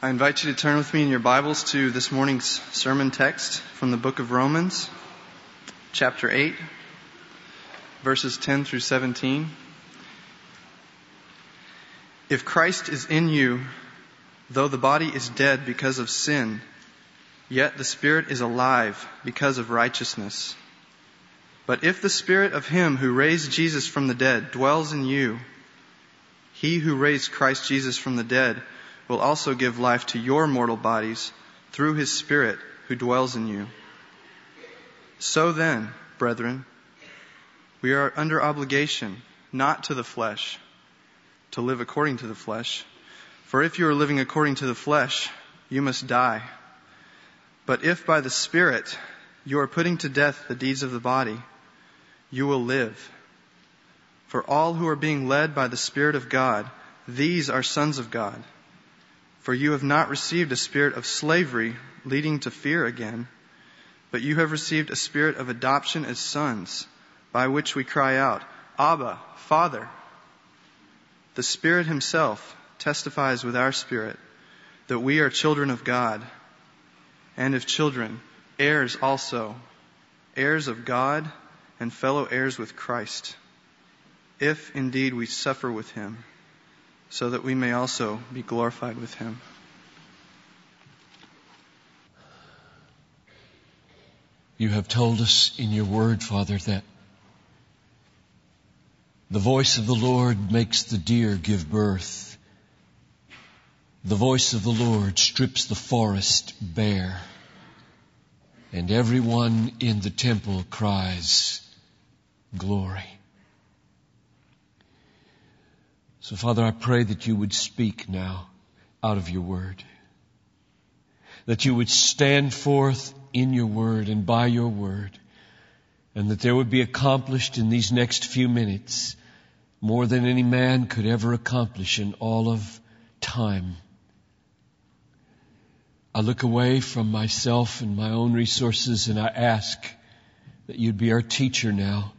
I invite you to turn with me in your Bibles to this morning's sermon text from the book of Romans, chapter 8, verses 10 through 17. If Christ is in you, though the body is dead because of sin, yet the spirit is alive because of righteousness. But if the spirit of him who raised Jesus from the dead dwells in you, he who raised Christ Jesus from the dead will also give life to your mortal bodies through his Spirit who dwells in you. So then, brethren, we are under obligation not to the flesh to live according to the flesh. For if you are living according to the flesh, you must die. But if by the Spirit you are putting to death the deeds of the body, you will live. For all who are being led by the Spirit of God, these are sons of God. For you have not received a spirit of slavery leading to fear again, but you have received a spirit of adoption as sons, by which we cry out, Abba, Father. The Spirit Himself testifies with our spirit that we are children of God, and if children, heirs also, heirs of God, and fellow heirs with Christ, if indeed we suffer with Him so that we may also be glorified with him. You have told us in your word, Father, that the voice of the Lord makes the deer give birth. The voice of the Lord strips the forest bare. And everyone in the temple cries, Glory. So, Father, I pray that you would speak now out of your word. That you would stand forth in your word and by your word. And that there would be accomplished in these next few minutes more than any man could ever accomplish in all of time. I look away from myself and my own resources and I ask that you'd be our teacher now,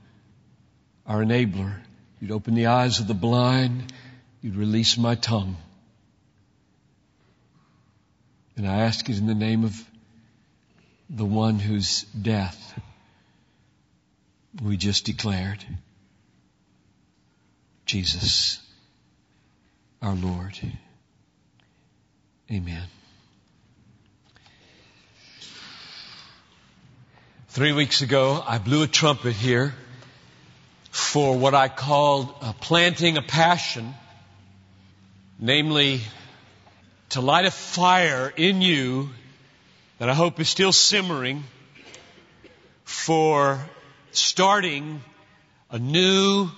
our enabler, You'd open the eyes of the blind. You'd release my tongue. And I ask it in the name of the one whose death we just declared. Jesus, our Lord. Amen. Three weeks ago, I blew a trumpet here for what I called uh, planting a passion, namely to light a fire in you that I hope is still simmering for starting a new,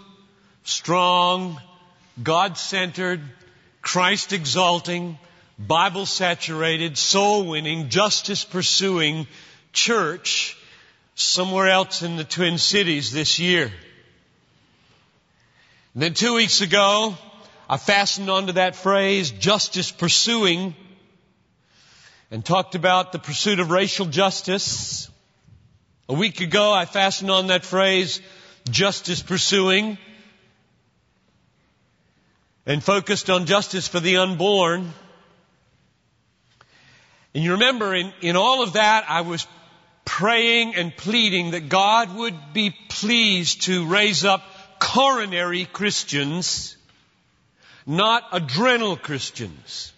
strong, God centered, Christ exalting, Bible saturated, soul winning, justice pursuing church somewhere else in the Twin Cities this year. And then two weeks ago, I fastened onto that phrase, justice pursuing, and talked about the pursuit of racial justice. A week ago, I fastened on that phrase, justice pursuing, and focused on justice for the unborn. And you remember in, in all of that, I was praying and pleading that God would be pleased to raise up coronary Christians, not adrenal Christians.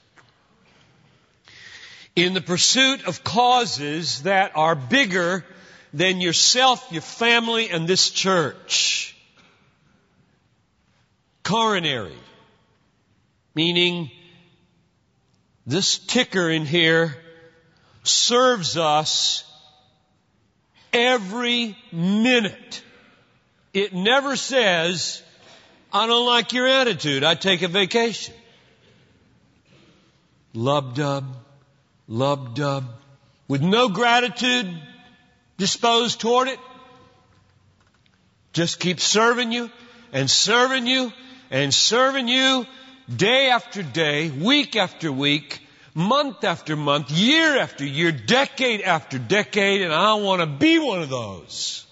In the pursuit of causes that are bigger than yourself, your family, and this church. Coronary. Meaning, this ticker in here serves us every minute it never says, I don't like your attitude. I take a vacation. Lub dub, lub dub, with no gratitude disposed toward it. Just keep serving you and serving you and serving you day after day, week after week, month after month, year after year, decade after decade, and I want to be one of those.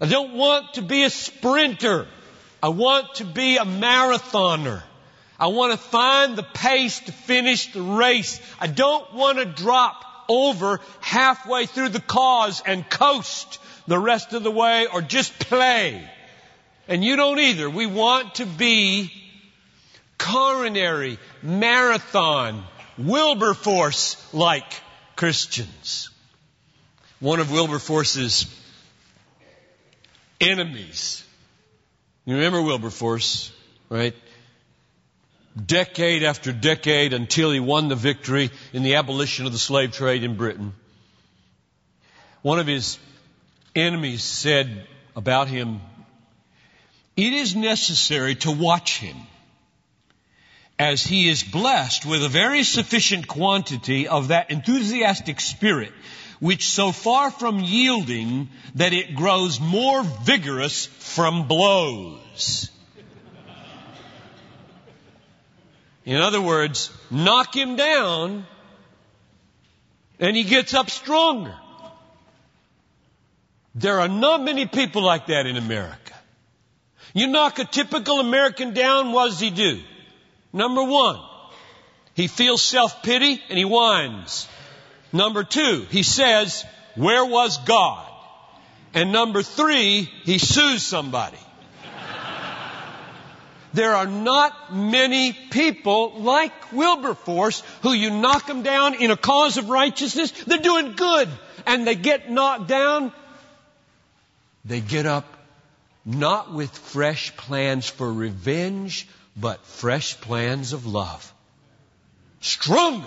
I don't want to be a sprinter. I want to be a marathoner. I want to find the pace to finish the race. I don't want to drop over halfway through the cause and coast the rest of the way or just play. And you don't either. We want to be coronary, marathon, Wilberforce like Christians. One of Wilberforce's enemies. You remember Wilberforce, right? Decade after decade until he won the victory in the abolition of the slave trade in Britain. One of his enemies said about him, it is necessary to watch him as he is blessed with a very sufficient quantity of that enthusiastic spirit which so far from yielding that it grows more vigorous from blows. In other words, knock him down and he gets up stronger. There are not many people like that in America. You knock a typical American down, what does he do? Number one, he feels self-pity and he whines. Number two, he says, where was God? And number three, he sues somebody. There are not many people like Wilberforce who you knock them down in a cause of righteousness. They're doing good. And they get knocked down. They get up not with fresh plans for revenge, but fresh plans of love. Stronger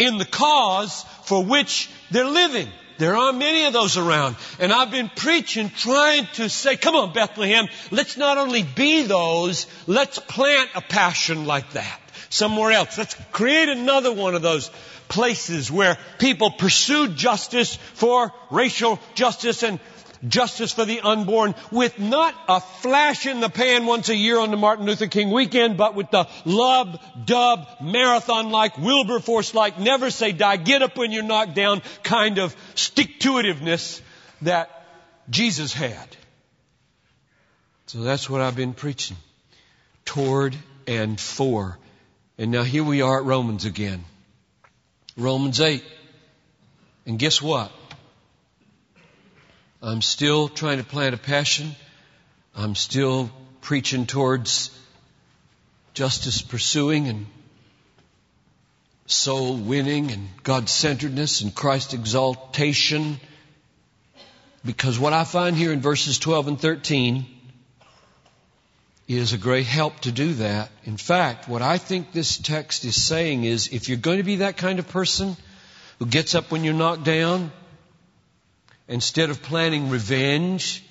in the cause for which they're living. There aren't many of those around. And I've been preaching, trying to say, come on, Bethlehem, let's not only be those, let's plant a passion like that somewhere else. Let's create another one of those places where people pursue justice for racial justice and justice for the unborn with not a flash in the pan once a year on the Martin Luther King weekend, but with the lub, dub, marathon like, Wilberforce like, never say die, get up when you're knocked down kind of stick to itiveness that Jesus had. So that's what I've been preaching. Toward and for. And now here we are at Romans again. Romans 8. And guess what? I'm still trying to plant a passion. I'm still preaching towards justice pursuing and soul winning and God centeredness and Christ exaltation. Because what I find here in verses 12 and 13 is a great help to do that. In fact, what I think this text is saying is if you're going to be that kind of person who gets up when you're knocked down, instead of planning revenge,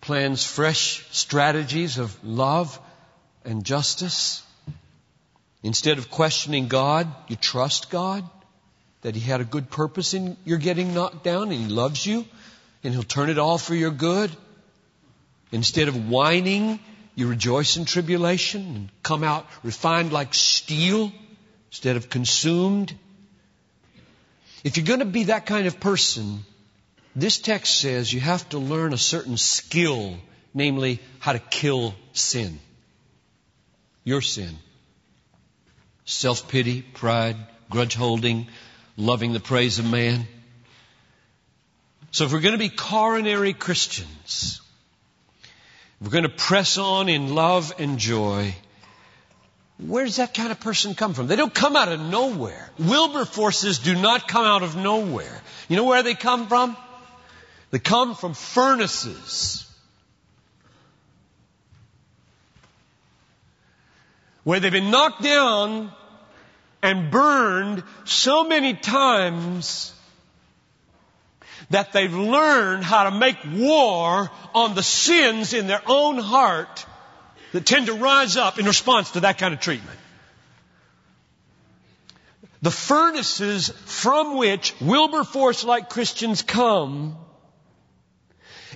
plans fresh strategies of love and justice. Instead of questioning God, you trust God that He had a good purpose in your getting knocked down and He loves you and He'll turn it all for your good. Instead of whining, you rejoice in tribulation and come out refined like steel instead of consumed. If you're going to be that kind of person, this text says you have to learn a certain skill, namely how to kill sin. Your sin. Self-pity, pride, grudge holding, loving the praise of man. So if we're going to be coronary Christians, if we're going to press on in love and joy, where does that kind of person come from? They don't come out of nowhere. Wilberforces do not come out of nowhere. You know where they come from? They come from furnaces. Where they've been knocked down and burned so many times that they've learned how to make war on the sins in their own heart that tend to rise up in response to that kind of treatment. The furnaces from which Wilberforce like Christians come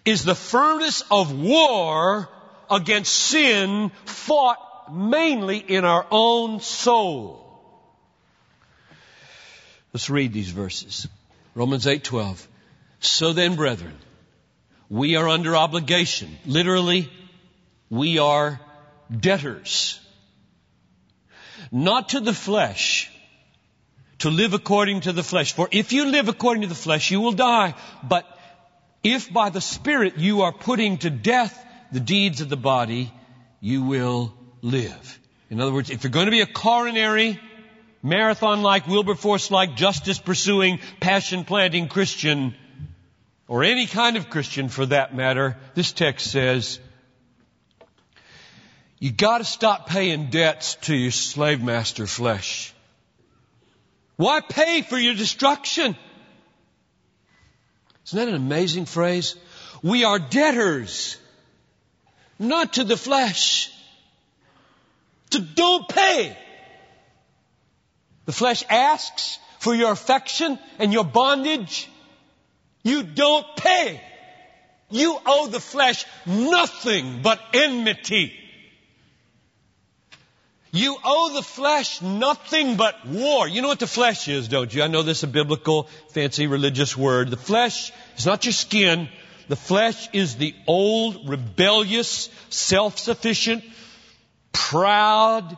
is the furnace of war against sin fought mainly in our own soul. Let's read these verses. Romans 8:12. So then, brethren, we are under obligation. Literally, we are debtors. not to the flesh, to live according to the flesh. For if you live according to the flesh, you will die. But if by the Spirit you are putting to death the deeds of the body, you will live. In other words, if you're going to be a coronary, marathon like, Wilberforce like, justice pursuing, passion planting Christian, or any kind of Christian for that matter, this text says, you gotta stop paying debts to your slave master flesh. Why pay for your destruction? Isn't that an amazing phrase? We are debtors, not to the flesh. To don't pay. The flesh asks for your affection and your bondage. You don't pay. You owe the flesh nothing but enmity. You owe the flesh nothing but war. You know what the flesh is, don't you? I know this is a biblical, fancy religious word. The flesh is not your skin. The flesh is the old, rebellious, self-sufficient, proud,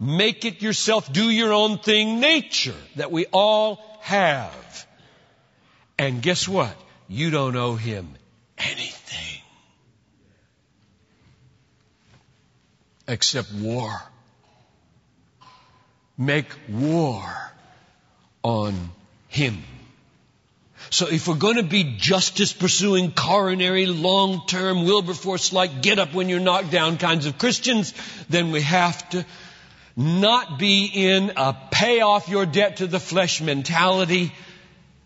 make it yourself, do your own thing nature that we all have. And guess what? You don't owe him anything. Except war make war on him. So if we're going to be justice pursuing, coronary, long term, Wilberforce like, get up when you're knocked down kinds of Christians, then we have to not be in a pay off your debt to the flesh mentality,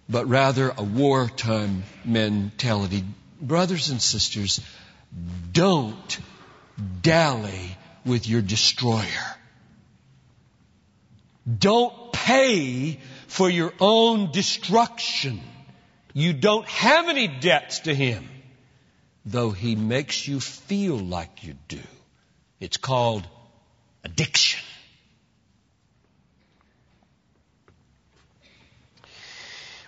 but rather a wartime mentality. Brothers and sisters, don't dally with your destroyer. Don't pay for your own destruction. You don't have any debts to Him, though He makes you feel like you do. It's called addiction.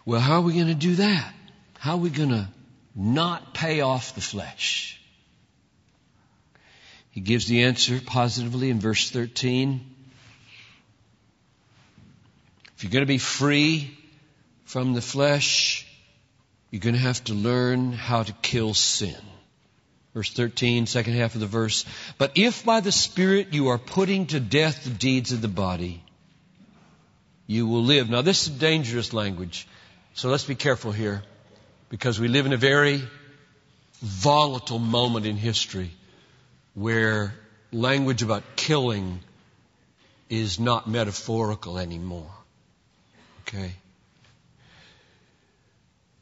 Well, how are we going to do that? How are we going to not pay off the flesh? He gives the answer positively in verse 13. If you're going to be free from the flesh, you're going to have to learn how to kill sin. Verse 13, second half of the verse. But if by the Spirit you are putting to death the deeds of the body, you will live. Now this is dangerous language. So let's be careful here because we live in a very volatile moment in history where language about killing is not metaphorical anymore. Okay?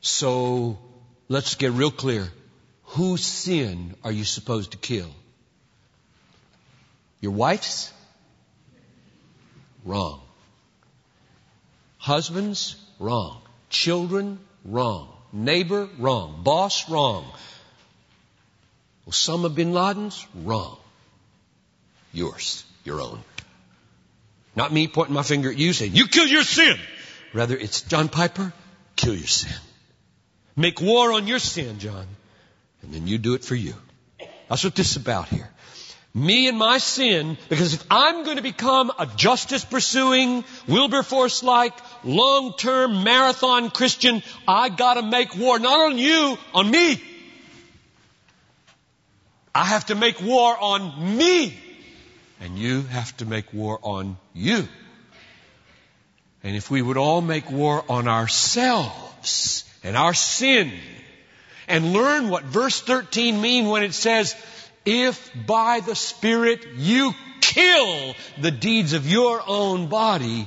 So let's get real clear. Whose sin are you supposed to kill? Your wife's? Wrong. Husbands? Wrong. Children? Wrong. Neighbor? Wrong. Boss? Wrong. Osama bin Laden's? Wrong. Yours. Your own. Not me pointing my finger at you saying, you kill your sin. Rather, it's John Piper, kill your sin. Make war on your sin, John, and then you do it for you. That's what this is about here. Me and my sin, because if I'm going to become a justice pursuing, Wilberforce like, long term marathon Christian, I gotta make war not on you, on me. I have to make war on me. And you have to make war on you. And if we would all make war on ourselves and our sin and learn what verse 13 means when it says, if by the Spirit you kill the deeds of your own body,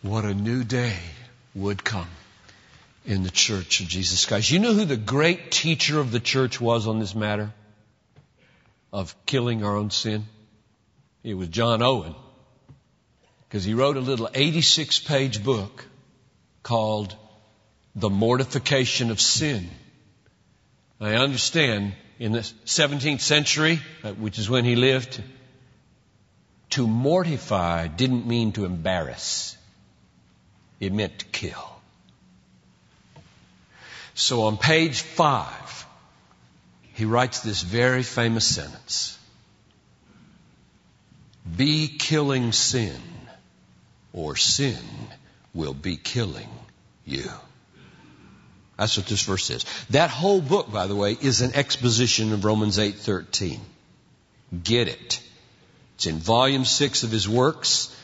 what a new day would come in the church of Jesus Christ. You know who the great teacher of the church was on this matter of killing our own sin? It was John Owen because he wrote a little 86 page book called The Mortification of Sin. I understand in the 17th century, uh, which is when he lived, to mortify didn't mean to embarrass. It meant to kill. So on page five, he writes this very famous sentence. be killing sin, or sin will be killing you. That's what this verse says. That whole book, by the way, is an exposition of Romans 8:13. Get it. It's in volume 6 of his works.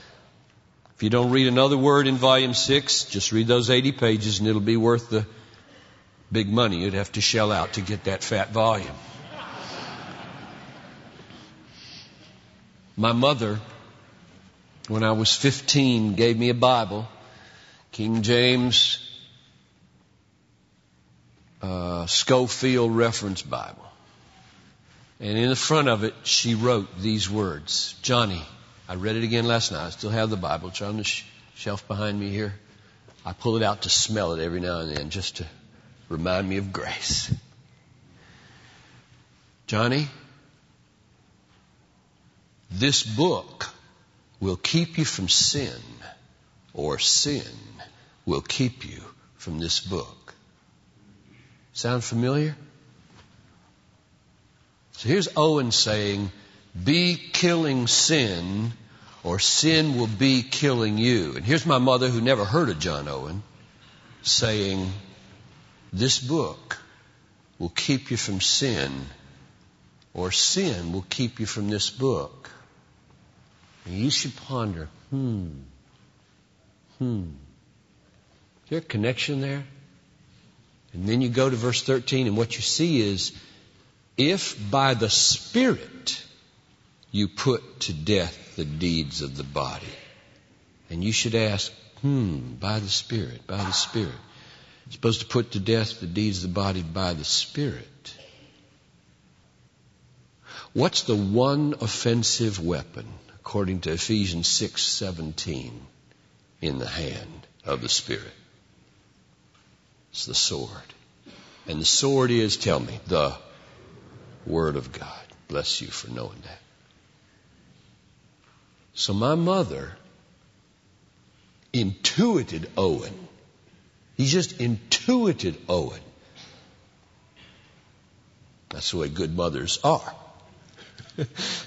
If you don't read another word in volume 6, just read those 80 pages and it'll be worth the big money you'd have to shell out to get that fat volume. My mother, when I was 15, gave me a Bible, King James uh, Scofield Reference Bible. And in the front of it, she wrote these words Johnny, I read it again last night. I still have the Bible. It's on the sh- shelf behind me here. I pull it out to smell it every now and then just to remind me of grace. Johnny, this book will keep you from sin, or sin will keep you from this book. Sound familiar? So here's Owen saying, be killing sin or sin will be killing you. And here's my mother who never heard of John Owen saying, this book will keep you from sin or sin will keep you from this book. And you should ponder, hmm, hmm. Is there a connection there? And then you go to verse 13 and what you see is, if by the Spirit you put to death the deeds of the body. And you should ask, hmm, by the Spirit, by the Spirit. You're supposed to put to death the deeds of the body by the Spirit. What's the one offensive weapon, according to Ephesians 6:17, in the hand of the Spirit? It's the sword. And the sword is, tell me, the Word of God. Bless you for knowing that. So my mother intuited Owen. He just intuited Owen. That's the way good mothers are.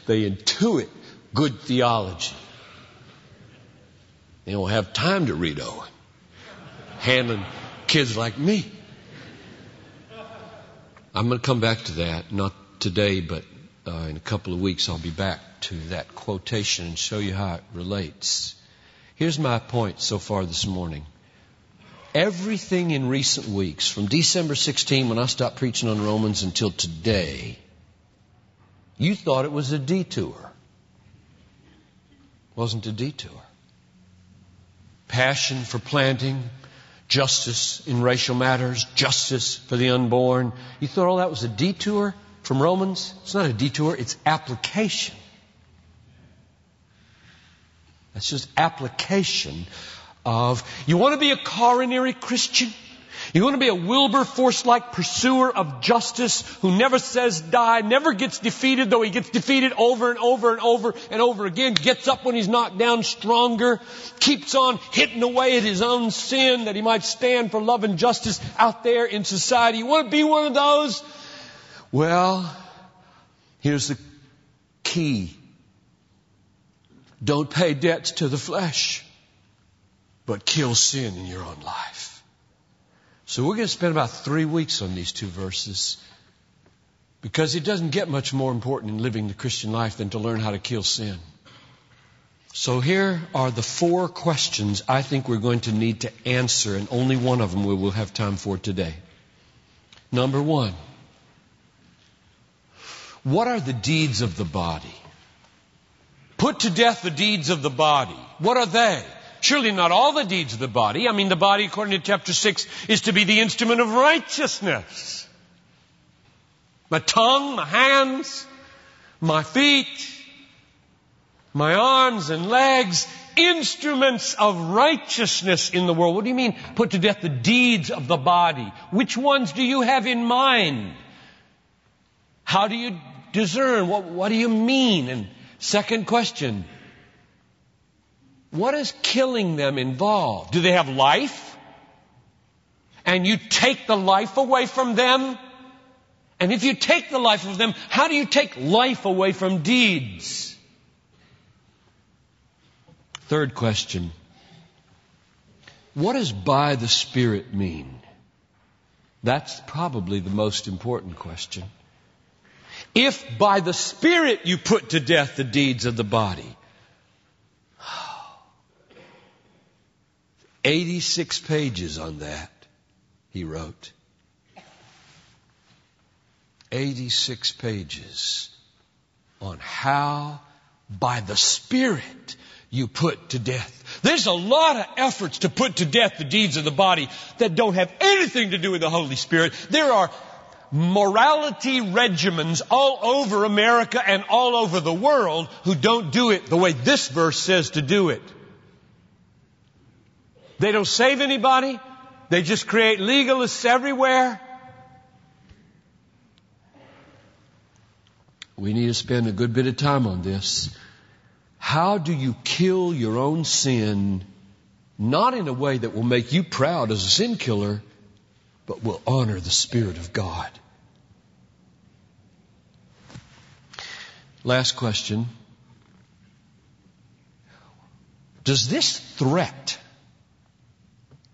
they intuit good theology. They don't have time to read Owen. Handling kids like me. I'm going to come back to that, not today, but uh, in a couple of weeks I'll be back to that quotation and show you how it relates. Here's my point so far this morning. Everything in recent weeks, from December 16 when I stopped preaching on Romans until today, you thought it was a detour. Wasn't a detour. Passion for planting, justice in racial matters, justice for the unborn. You thought all that was a detour from Romans? It's not a detour, it's application. That's just application of, you want to be a coronary Christian? You want to be a Wilberforce-like pursuer of justice who never says die, never gets defeated, though he gets defeated over and over and over and over again, gets up when he's knocked down stronger, keeps on hitting away at his own sin that he might stand for love and justice out there in society. You want to be one of those? Well, here's the key don't pay debts to the flesh, but kill sin in your own life. So we're going to spend about three weeks on these two verses because it doesn't get much more important in living the Christian life than to learn how to kill sin. So here are the four questions I think we're going to need to answer, and only one of them we will have time for today. Number one, what are the deeds of the body? Put to death the deeds of the body. What are they? Surely not all the deeds of the body. I mean, the body, according to chapter 6, is to be the instrument of righteousness. My tongue, my hands, my feet, my arms and legs, instruments of righteousness in the world. What do you mean, put to death the deeds of the body? Which ones do you have in mind? How do you discern? What, what do you mean? And Second question. What does killing them involve? Do they have life? And you take the life away from them? And if you take the life of them, how do you take life away from deeds? Third question. What does by the Spirit mean? That's probably the most important question. If by the Spirit you put to death the deeds of the body, 86 pages on that, he wrote. 86 pages on how by the Spirit you put to death. There's a lot of efforts to put to death the deeds of the body that don't have anything to do with the Holy Spirit. There are morality regimens all over America and all over the world who don't do it the way this verse says to do it. They don't save anybody. They just create legalists everywhere. We need to spend a good bit of time on this. How do you kill your own sin, not in a way that will make you proud as a sin killer, but will honor the Spirit of God? Last question. Does this threat,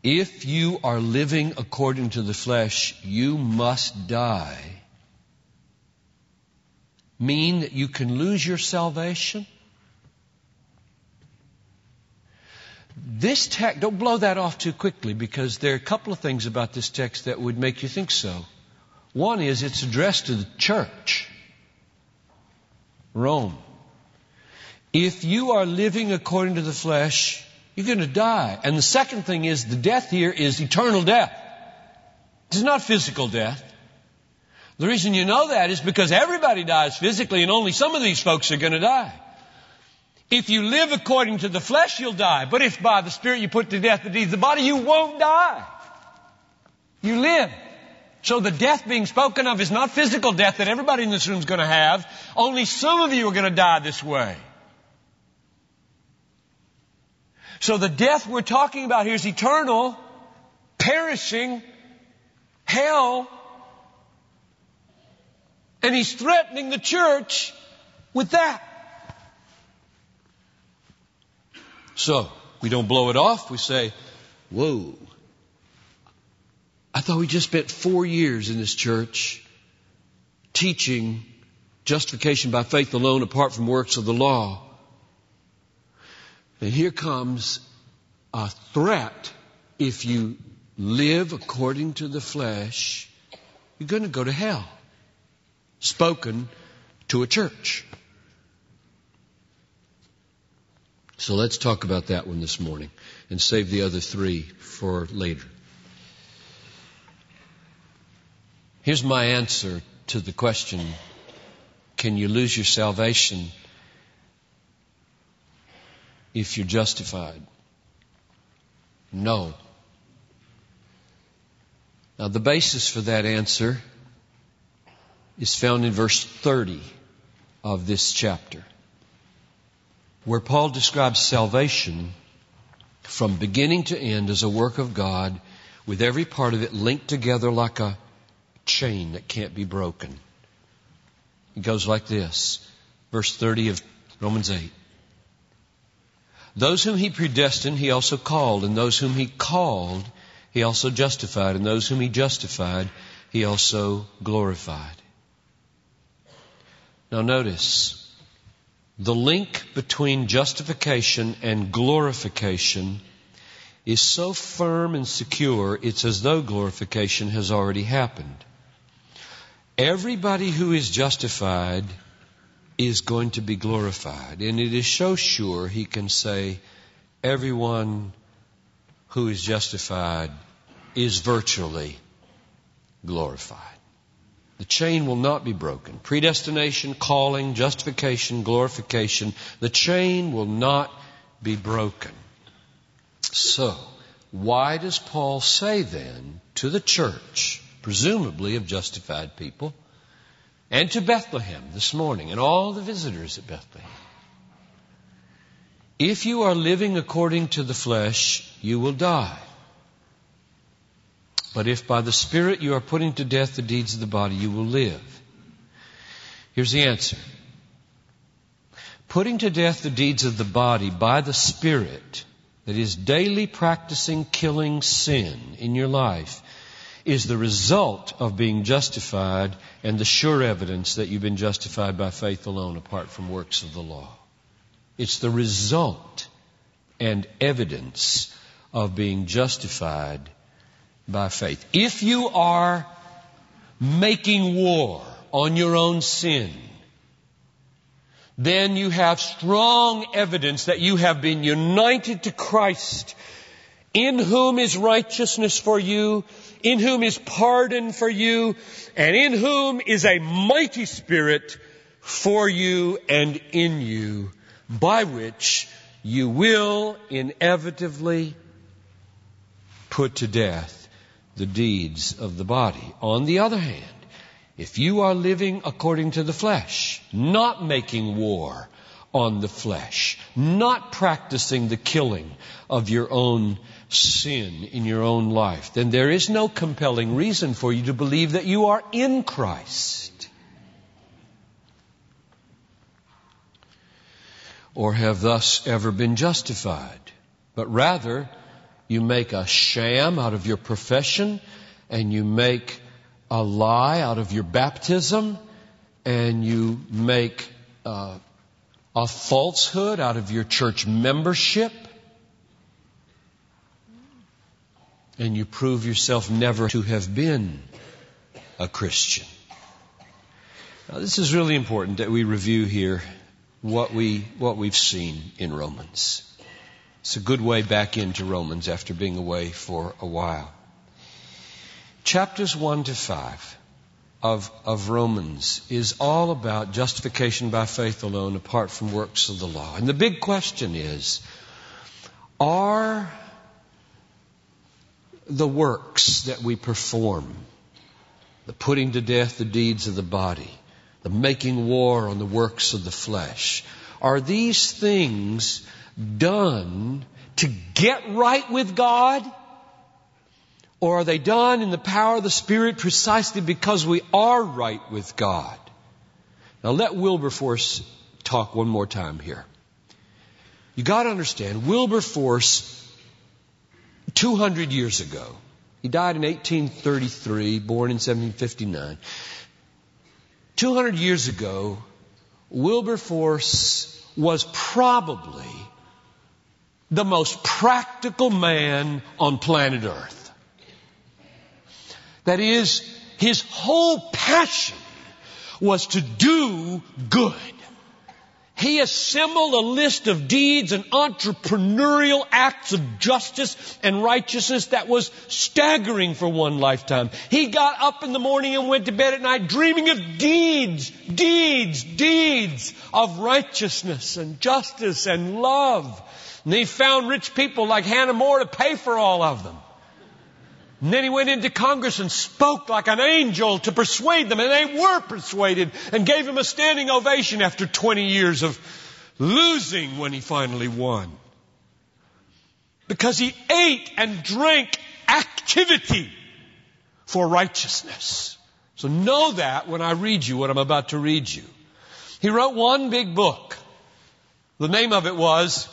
if you are living according to the flesh, you must die, mean that you can lose your salvation? This text, don't blow that off too quickly because there are a couple of things about this text that would make you think so. One is it's addressed to the church, Rome. If you are living according to the flesh, you're going to die. And the second thing is the death here is eternal death. It's not physical death. The reason you know that is because everybody dies physically and only some of these folks are going to die. If you live according to the flesh, you'll die. But if by the Spirit you put to death the deeds of the body, you won't die. You live. So the death being spoken of is not physical death that everybody in this room is going to have. Only some of you are going to die this way. So the death we're talking about here is eternal, perishing, hell, and he's threatening the church with that. So, we don't blow it off. We say, whoa. I thought we just spent four years in this church teaching justification by faith alone apart from works of the law. And here comes a threat. If you live according to the flesh, you're going to go to hell. Spoken to a church. So let's talk about that one this morning and save the other three for later. Here's my answer to the question Can you lose your salvation if you're justified? No. Now, the basis for that answer is found in verse 30 of this chapter where Paul describes salvation from beginning to end as a work of God with every part of it linked together like a chain that can't be broken. It goes like this. Verse 30 of Romans 8. Those whom he predestined, he also called, and those whom he called, he also justified, and those whom he justified, he also glorified. Now notice, the link between justification and glorification is so firm and secure, it's as though glorification has already happened. Everybody who is justified is going to be glorified. And it is so sure he can say, everyone who is justified is virtually glorified. The chain will not be broken. Predestination, calling, justification, glorification. The chain will not be broken. So, why does Paul say then to the church, presumably of justified people, and to Bethlehem this morning and all the visitors at Bethlehem? If you are living according to the flesh, you will die. But if by the Spirit you are putting to death the deeds of the body, you will live. Here's the answer. putting to death the deeds of the body by the Spirit, that is, daily practicing killing sin in your life, is the result of being justified and the sure evidence that you've been justified by faith alone apart from works of the law. It's the result and evidence of being justified by faith. If you are making war on your own sin, then you have strong evidence that you have been united to Christ, in whom is righteousness for you, in whom is pardon for you, and in whom is a mighty spirit for you and in you, by which you will inevitably put to death the deeds of the body. On the other hand, if you are living according to the flesh, not making war on the flesh, not practicing the killing of your own sin in your own life, then there is no compelling reason for you to believe that you are in Christ. Or have thus ever been justified. But rather, you make a sham out of your profession and you make a lie out of your baptism and you make uh, a falsehood out of your church membership and you prove yourself never to have been a Christian. Now, this is really important that we review here what we what we've seen in Romans. It's a good way back into Romans after being away for a while chapters 1 to 5 of, of Romans is all about justification by faith alone apart from works of the law. And the big question is, are the works that we perform, the putting to death the deeds of the body, the making war on the works of the flesh, are these things done to get right with God? Or are they done in the power of the Spirit precisely because we are right with God? Now let Wilberforce talk one more time here. You gotta understand, Wilberforce, 200 years ago, he died in 1833, born in 1759. 200 years ago, Wilberforce was probably the most practical man on planet Earth. That is, his whole passion was to do good. He assembled a list of deeds and entrepreneurial acts of justice and righteousness that was staggering for one lifetime. He got up in the morning and went to bed at night dreaming of deeds, deeds, deeds of righteousness and justice and love. And he found rich people like Hannah More to pay for all of them. And then he went into Congress and spoke like an angel to persuade them, and they were persuaded and gave him a standing ovation after 20 years of losing when he finally won. Because he ate and drank activity for righteousness. So know that when I read you what I'm about to read you. He wrote one big book. The name of it was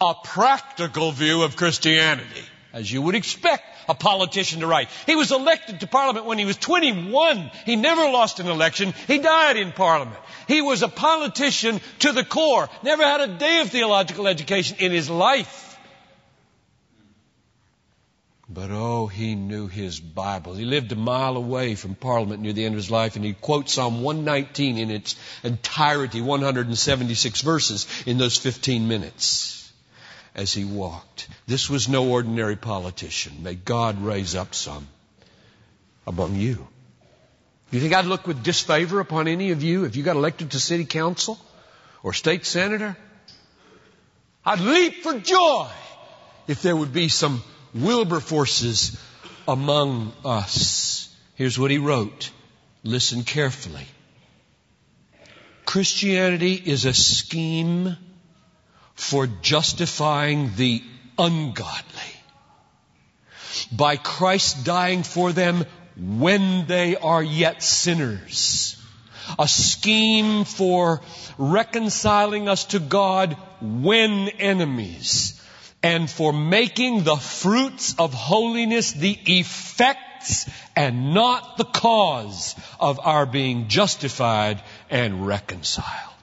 A Practical View of Christianity, as you would expect a politician to write. He was elected to Parliament when he was 21. He never lost an election. He died in Parliament. He was a politician to the core. Never had a day of theological education in his life. But oh, he knew his Bible. He lived a mile away from Parliament near the end of his life, and he quotes Psalm 119 in its entirety, 176 verses in those 15 minutes as he walked. This was no ordinary politician. May God raise up some among you. You think I'd look with disfavor upon any of you if you got elected to city council or state senator? I'd leap for joy if there would be some Wilberforces among us. Here's what he wrote. Listen carefully. Christianity is a scheme for justifying the ungodly by Christ dying for them when they are yet sinners. a scheme for reconciling us to God when enemies, and for making the fruits of holiness the effects and not the cause of our being justified and reconciled.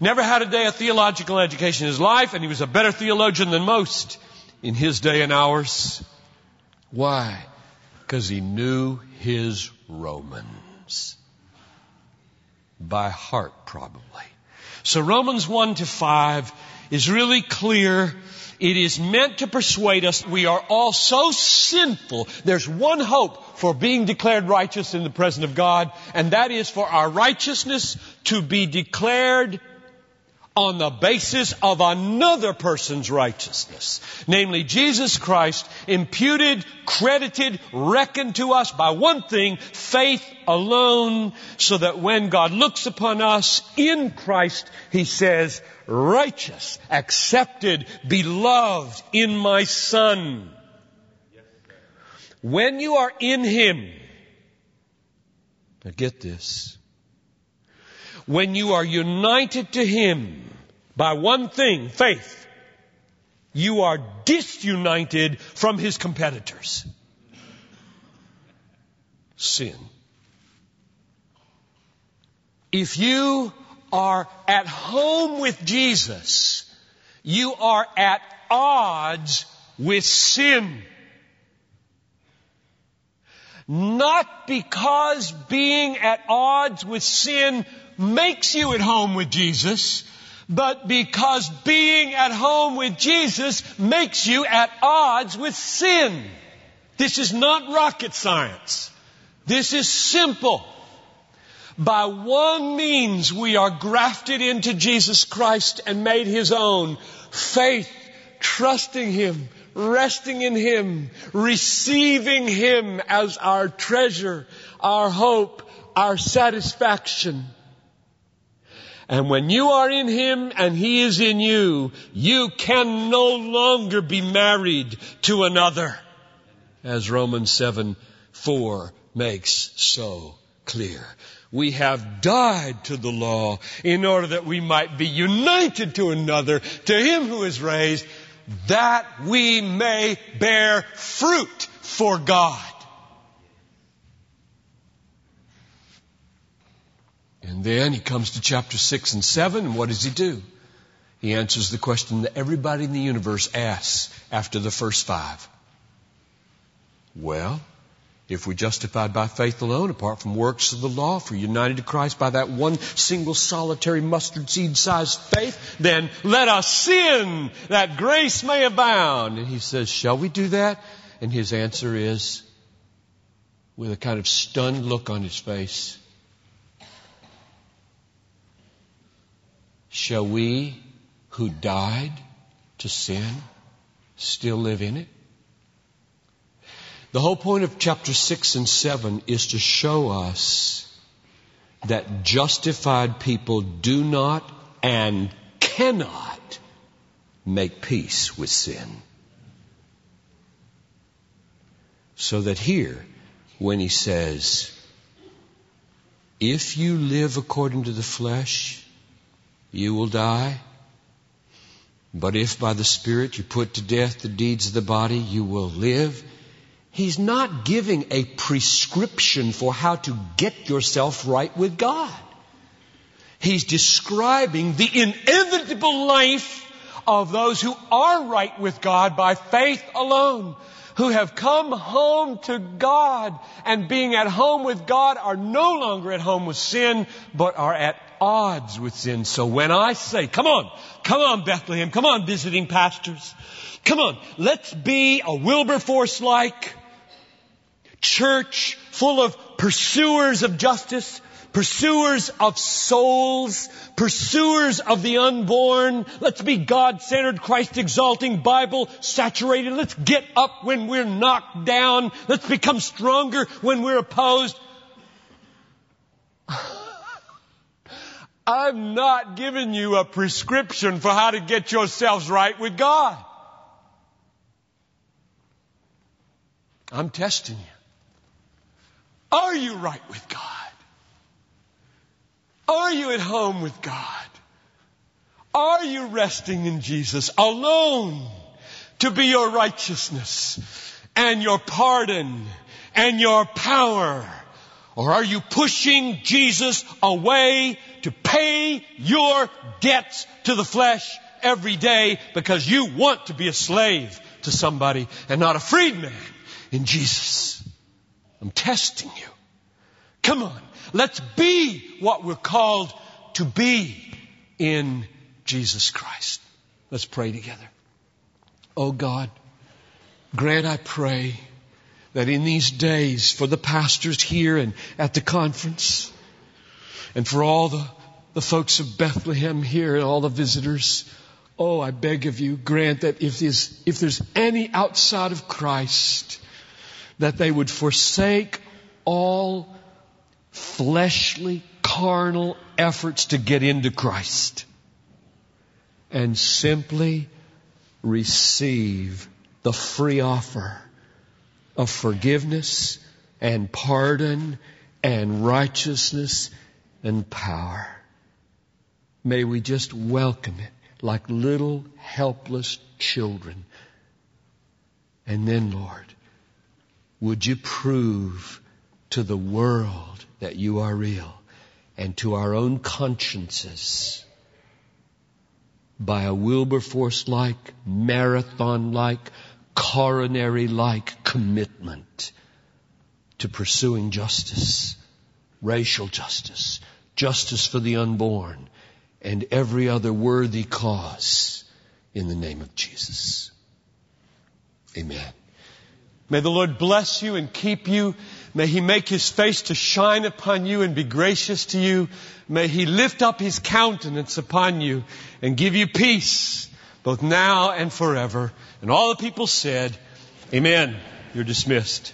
Never had a day of theological education in his life, and he was a better theologian than most in his day and ours. Why? Because he knew his Romans. By heart, probably. So Romans 1 to 5 is really clear. It is meant to persuade us we are all so sinful. There's one hope for being declared righteous in the presence of God, and that is for our righteousness to be declared on the basis of another person's righteousness. Namely, Jesus Christ imputed, credited, reckoned to us by one thing, faith alone, so that when God looks upon us in Christ, He says, righteous, accepted, beloved in my Son. When you are in Him, now get this, when you are united to Him by one thing, faith, you are disunited from His competitors. Sin. If you are at home with Jesus, you are at odds with sin. Not because being at odds with sin makes you at home with Jesus, but because being at home with Jesus makes you at odds with sin. This is not rocket science. This is simple. By one means we are grafted into Jesus Christ and made His own. Faith, trusting Him, resting in Him, receiving Him as our treasure, our hope, our satisfaction. And when you are in Him and He is in you, you can no longer be married to another. As Romans 7, 4 makes so clear. We have died to the law in order that we might be united to another, to Him who is raised, that we may bear fruit for God. And then he comes to chapter 6 and 7, and what does he do? He answers the question that everybody in the universe asks after the first five. Well, if we're justified by faith alone, apart from works of the law, if we're united to Christ by that one single solitary mustard seed sized faith, then let us sin that grace may abound. And he says, Shall we do that? And his answer is, with a kind of stunned look on his face, Shall we who died to sin still live in it? The whole point of chapter 6 and 7 is to show us that justified people do not and cannot make peace with sin. So that here, when he says, if you live according to the flesh, you will die. But if by the Spirit you put to death the deeds of the body, you will live. He's not giving a prescription for how to get yourself right with God. He's describing the inevitable life of those who are right with God by faith alone, who have come home to God and being at home with God are no longer at home with sin, but are at odds with sin. So when I say, come on, come on Bethlehem, come on visiting pastors, come on, let's be a Wilberforce-like church full of pursuers of justice, pursuers of souls, pursuers of the unborn. Let's be God-centered, Christ-exalting, Bible-saturated. Let's get up when we're knocked down. Let's become stronger when we're opposed. I'm not giving you a prescription for how to get yourselves right with God. I'm testing you. Are you right with God? Are you at home with God? Are you resting in Jesus alone to be your righteousness and your pardon and your power? Or are you pushing Jesus away to pay your debts to the flesh every day because you want to be a slave to somebody and not a freedman in Jesus? I'm testing you. Come on. Let's be what we're called to be in Jesus Christ. Let's pray together. Oh God, grant I pray that in these days for the pastors here and at the conference and for all the, the folks of Bethlehem here and all the visitors, oh, I beg of you, grant that if there's, if there's any outside of Christ, that they would forsake all fleshly, carnal efforts to get into Christ and simply receive the free offer of forgiveness and pardon and righteousness and power. May we just welcome it like little helpless children. And then, Lord, would you prove to the world that you are real and to our own consciences by a Wilberforce like, marathon like, coronary like commitment to pursuing justice, racial justice, justice for the unborn, and every other worthy cause in the name of Jesus. Amen. May the Lord bless you and keep you. May He make His face to shine upon you and be gracious to you. May He lift up His countenance upon you and give you peace, both now and forever. And all the people said, Amen. You're dismissed.